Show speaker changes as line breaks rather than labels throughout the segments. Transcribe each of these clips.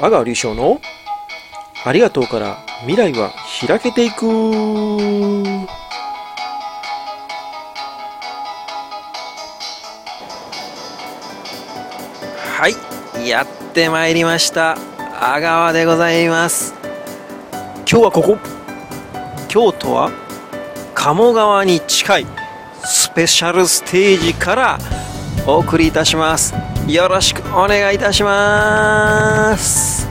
阿川隆翔のありがとうから未来は開けていく。はいやってまいりました。阿川でございます。今日はここ。京都は鴨川に近いスペシャルステージからお送りいたします。よろしくお願いいたします。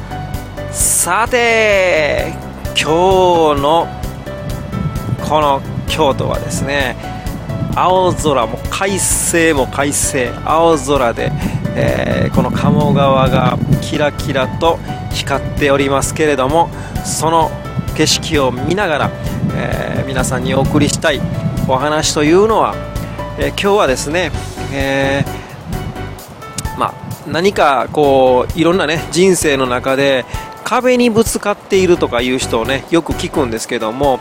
さて今日のこの京都はですね青空も快晴も快晴。青空で、えー、この鴨川がキラキラと光っておりますけれどもその景色を見ながら、えー、皆さんにお送りしたいお話というのは、えー、今日はですね、えまあ、何かこういろんなね人生の中で壁にぶつかっているとかいう人をねよく聞くんですけども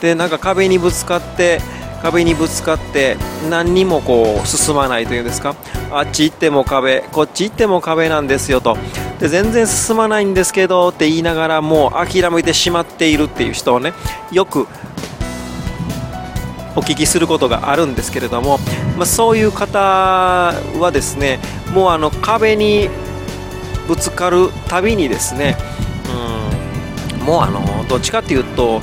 でなんか壁にぶつかって壁にぶつかって何にもこう進まないというんですか？あっち行っても壁こっち行っても壁なんですよと。で全然進まないんですけどって言いながらもう諦めてしまっているっていう人をねよくお聞きすることがあるんですけれども、まあ、そういう方はですねもうあの壁にぶつかるたびにですねうんもうあのどっちかっていうと、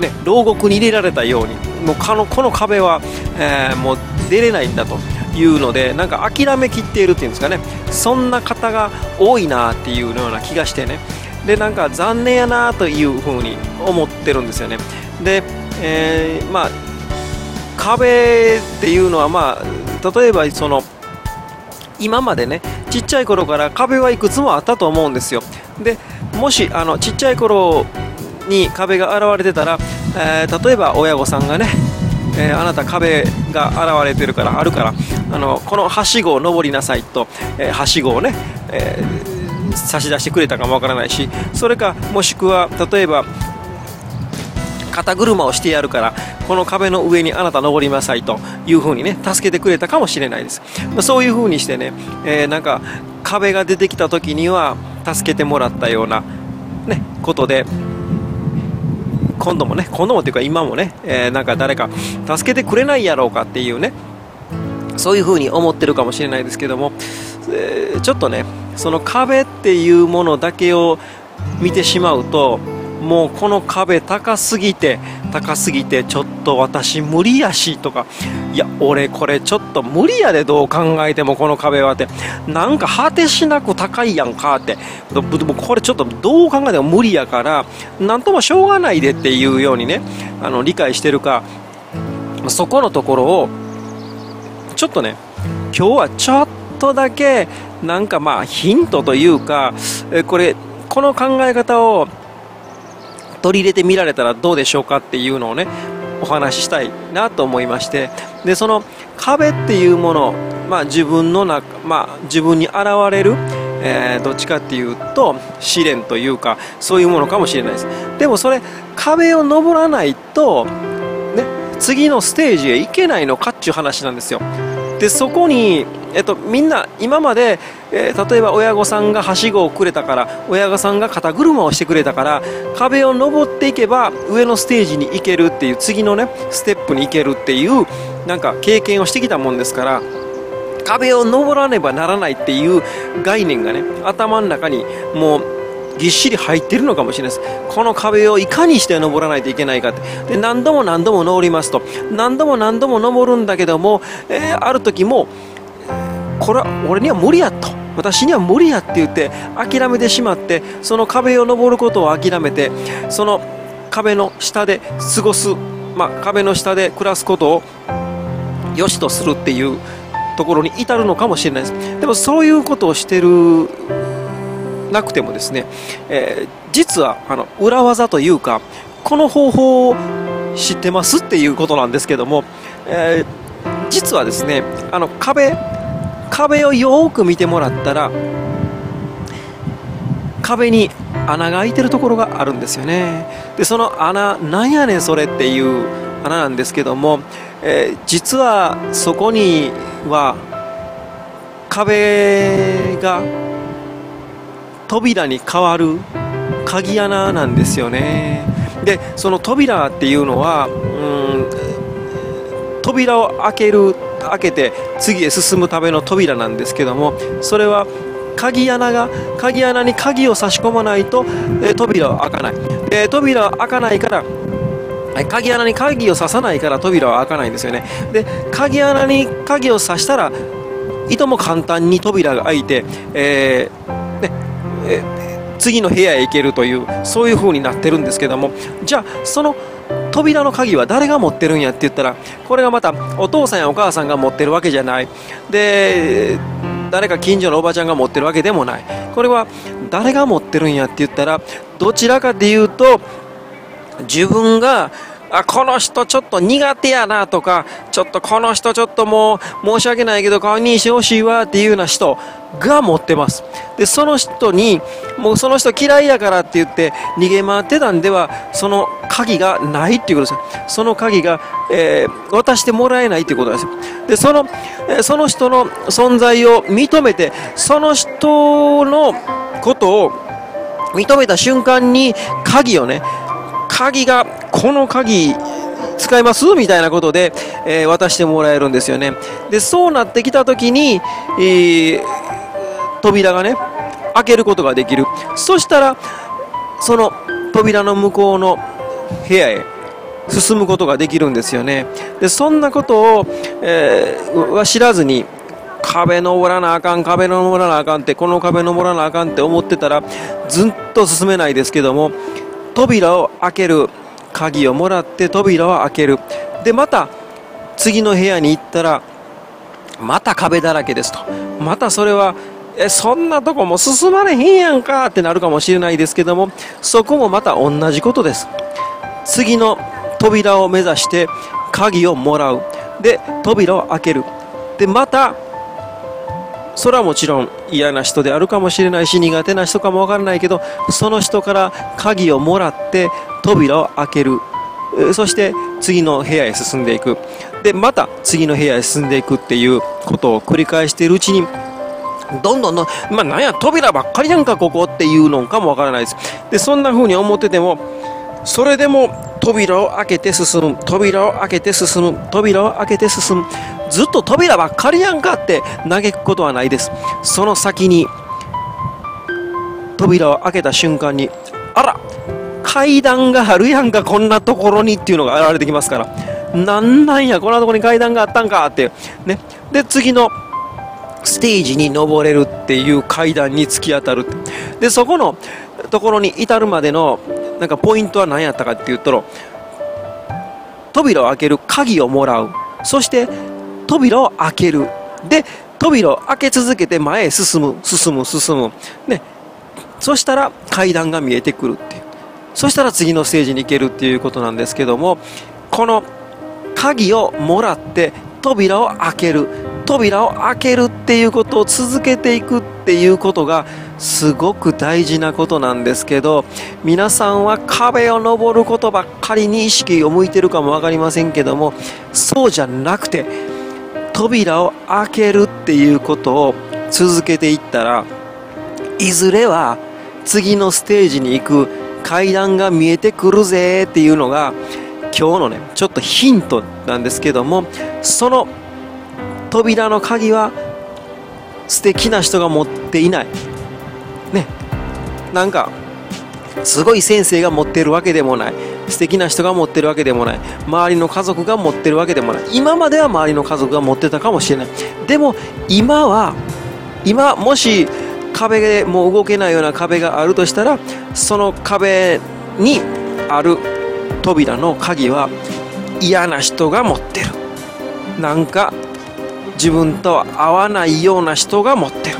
ね、牢獄に入れられたようにもうこのこの壁は、えー、もう出れないんだというのでなんか諦めきっているっていうんですかねそんな方が多いなっていうような気がしてね。でなんか残念やなというふうに思ってるんですよね。で、えー、まあ壁っていうのはまあ例えばその今までねちっちゃい頃から壁はいくつもあったと思うんですよ。でもしあのちっちゃい頃に壁が現れてたら、えー、例えば親御さんがね、えー、あなた壁が現れてるからあるからあのこのはしごを登りなさいと、えー、はしごをね、え差し出してくれたかもわからないしそれかもしくは例えば肩車をしてやるからこの壁の上にあなた登りなさいというふうにね助けてくれたかもしれないです、そういうふうにしてね、えー、なんか壁が出てきた時には助けてもらったような、ね、ことで今度もね今度もっていうか今もね、えー、なんか誰か助けてくれないやろうかっていうねそういうふうに思ってるかもしれないですけども、えー、ちょっとねその壁っていうものだけを見てしまうともうこの壁高すぎて高すぎてちょっと私無理やしとかいや俺これちょっと無理やでどう考えてもこの壁はってなんか果てしなく高いやんかってでもこれちょっとどう考えても無理やからなんともしょうがないでっていうようにねあの理解してるかそこのところをちょっとね今日はちょっとだけなんかまあヒントというかこれこの考え方を取り入れてみられたらどうでしょうかっていうのをねお話ししたいなと思いまして。でその壁っていうもの、まあ、自分の中、まあ、自分に現れる、えー、どっちかっていうと試練というかそういうものかもしれないです。でもそれ壁を登らないと、ね、次のステージへ行けないのかっていう話なんですよ。でそこにえっと、みんな今まで、えー、例えば親御さんがはしごをくれたから親御さんが肩車をしてくれたから壁を登っていけば上のステージに行けるっていう次のねステップに行けるっていうなんか経験をしてきたもんですから壁を登らねばならないっていう概念がね頭の中にもうぎっしり入ってるのかもしれないです。この壁をいかにして登らないといけないかって。で、何度も何度も登りますと。何度も何度も登るんだけども、えー、ある時も、これは俺には無理やと私には無理やって言って諦めてしまってその壁を登ることを諦めてその壁の下で過ごす、まあ、壁の下で暮らすことを良しとするっていうところに至るのかもしれないですでもそういうことをしてるなくてもですね、えー、実はあの裏技というかこの方法を知ってますっていうことなんですけども、えー、実はですねあの壁壁をよく見てもらったら壁に穴が開いてるところがあるんですよね。でその穴なんやねんそれっていう穴なんですけども、えー、実はそこには壁が扉に変わる鍵穴なんですよね。でその扉っていうのはうん扉を開ける開けて次へ進むための扉なんですけどもそれは鍵穴が鍵穴に鍵を差し込まないと、え扉は開かない。で扉は開かないから鍵穴に鍵を刺さないから扉は開かないんですよね。で鍵穴に鍵を刺したらいとも簡単に扉が開いて、えーえ、次の部屋へ行けるというそういう風になってるんですけどもじゃあその扉の鍵は誰が持ってるんやって言ったらこれがまたお父さんやお母さんが持ってるわけじゃない。で誰か近所のおばちゃんが持ってるわけでもない。これは誰が持ってるんやって言ったらどちらかで言うと自分があこの人ちょっと苦手やなとかちょっとこの人ちょっともう申し訳ないけど顔にしてほしいわっていうような人が持ってます。でその人にもうその人嫌いやからって言って逃げ回ってたんではその鍵がないっていうことです。その鍵が、えー、渡してもらえないっていうことです。でそのその人の存在を認めてその人のことを認めた瞬間に鍵をね鍵がこの鍵使います？みたいなことで、えー、渡してもらえるんですよね。でそうなってきた時に、えー、扉がね開けることができる。そしたらその扉の向こうの部屋へ進むことができるんですよね。でそんなことを、えー、は知らずに壁登らなあかん壁登らなあかんってこの壁登らなあかんって思ってたらずっと進めないですけども扉を開ける鍵をもらって扉を開ける。でまた次の部屋に行ったらまた壁だらけですと。またそれはえそんなとこも進まれへんやんかってなるかもしれないですけどもそこもまた同じことです。次の扉を目指して鍵をもらう。で扉を開ける。でまたそれはもちろん嫌な人であるかもしれないし苦手な人かもわからないけどその人から鍵をもらって扉を開ける。そして次の部屋へ進んでいく。でまた次の部屋へ進んでいくっていうことを繰り返しているうちにどんどんどん、まあ、なんや扉ばっかりやんかここっていうのかもわからないです。でそんな風に思っててもそれでも扉を開けて進む。扉を開けて進む。扉を開けて進む。ずっと扉ばっかりやんかって嘆くことはないです。その先に扉を開けた瞬間にあら階段があるやんかこんなところにっていうのが現れてきますから。なんなんやこんなとこに階段があったんかってね。で次のステージに登れるっていう階段に突き当たるでそこのところに至るまでのなんかポイントは何やったかって言ったら扉を開ける鍵をもらう。そして扉を開ける。で扉を開け続けて前へ進む。進む進む。ね。そしたら階段が見えてくるっていう。そしたら次のステージに行けるっていうことなんですけどもこの鍵をもらって扉を開ける。扉を開けるっていうことを続けていくっていうことがすごく大事なことなんですけど皆さんは壁を登ることばっかりに意識を向いてるかも分かりませんけどもそうじゃなくて扉を開けるっていうことを続けていったらいずれは次のステージに行く階段が見えてくるぜっていうのが今日のねちょっとヒントなんですけどもその扉の鍵は素敵な人が持っていない。ね。なんかすごい先生が持ってるわけでもない。素敵な人が持ってるわけでもない。周りの家族が持ってるわけでもない。今までは周りの家族が持ってたかもしれない。でも今は今もし壁でもう動けないような壁があるとしたらその壁にある扉の鍵は嫌な人が持ってる。なんか自分とは合わないような人が持ってる。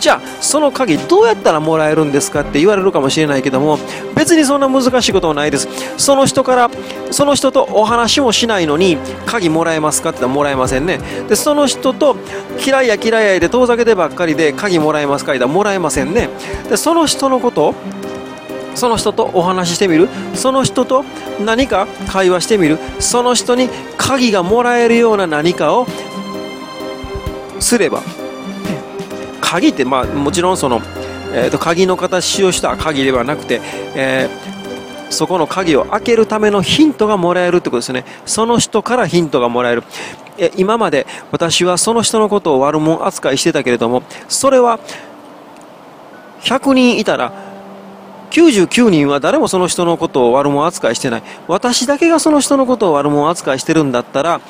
じゃあその鍵どうやったらもらえるんですかって言われるかもしれないけども別にそんな難しいことはないです。その人からその人とお話もしないのに鍵もらえますかって言ったらもらえませんね。でその人と嫌いや嫌いやで遠ざけてばっかりで鍵もらえますかって言ったらもらえませんね。でその人のことその人とお話ししてみる。その人と何か会話してみる。その人に鍵がもらえるような何かをすれば鍵ってまあもちろんそのえーと、鍵の形をした鍵ではなくて、えー、そこの鍵を開けるためのヒントがもらえるってことですね。その人からヒントがもらえる。え今まで私はその人のことを悪者扱いしてたけれども、それは100人いたら99人は誰もその人のことを悪者扱いしてない。私だけがその人のことを悪者扱いしてるんだったら、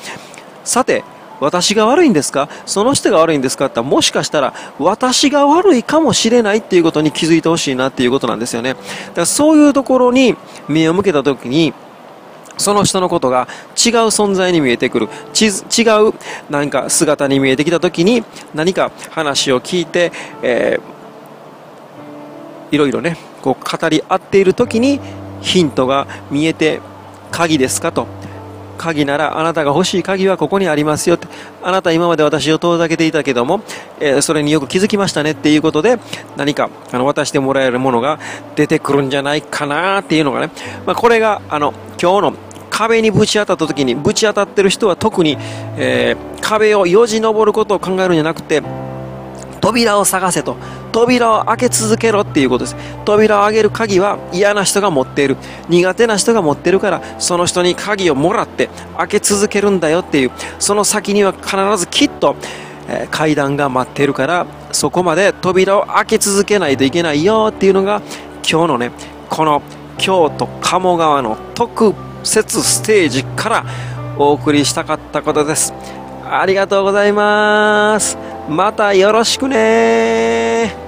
さて、私が悪いんですか？その人が悪いんですか？ってもしかしたら私が悪いかもしれないっていうことに気づいてほしいなっていうことなんですよね。だからそういうところに目を向けたときに、その人のことが違う存在に見えてくる。違う何か姿に見えてきたときに何か話を聞いて、えー、いろいろね、こう語り合っているときにヒントが見えて鍵ですかと鍵ならあなたが欲しい鍵はここにありますよって。あなた今まで私を遠ざけていたけども、えー、それによく気づきましたねっていうことで何かあの渡してもらえるものが出てくるんじゃないかなっていうのがね、まあ、これがあの今日の壁にぶち当たった時にぶち当たってる人は特に、えー、壁をよじ登ることを考えるんじゃなくて扉を探せと。扉を開け続けろっていうことです。扉を開ける鍵は嫌な人が持っている。苦手な人が持っているからその人に鍵をもらって開け続けるんだよっていう。その先には必ずきっと、えー、階段が待ってるからそこまで扉を開け続けないといけないよっていうのが今日のねこの京都鴨川の特設ステージからお送りしたかったことです。ありがとうございます。またよろしくね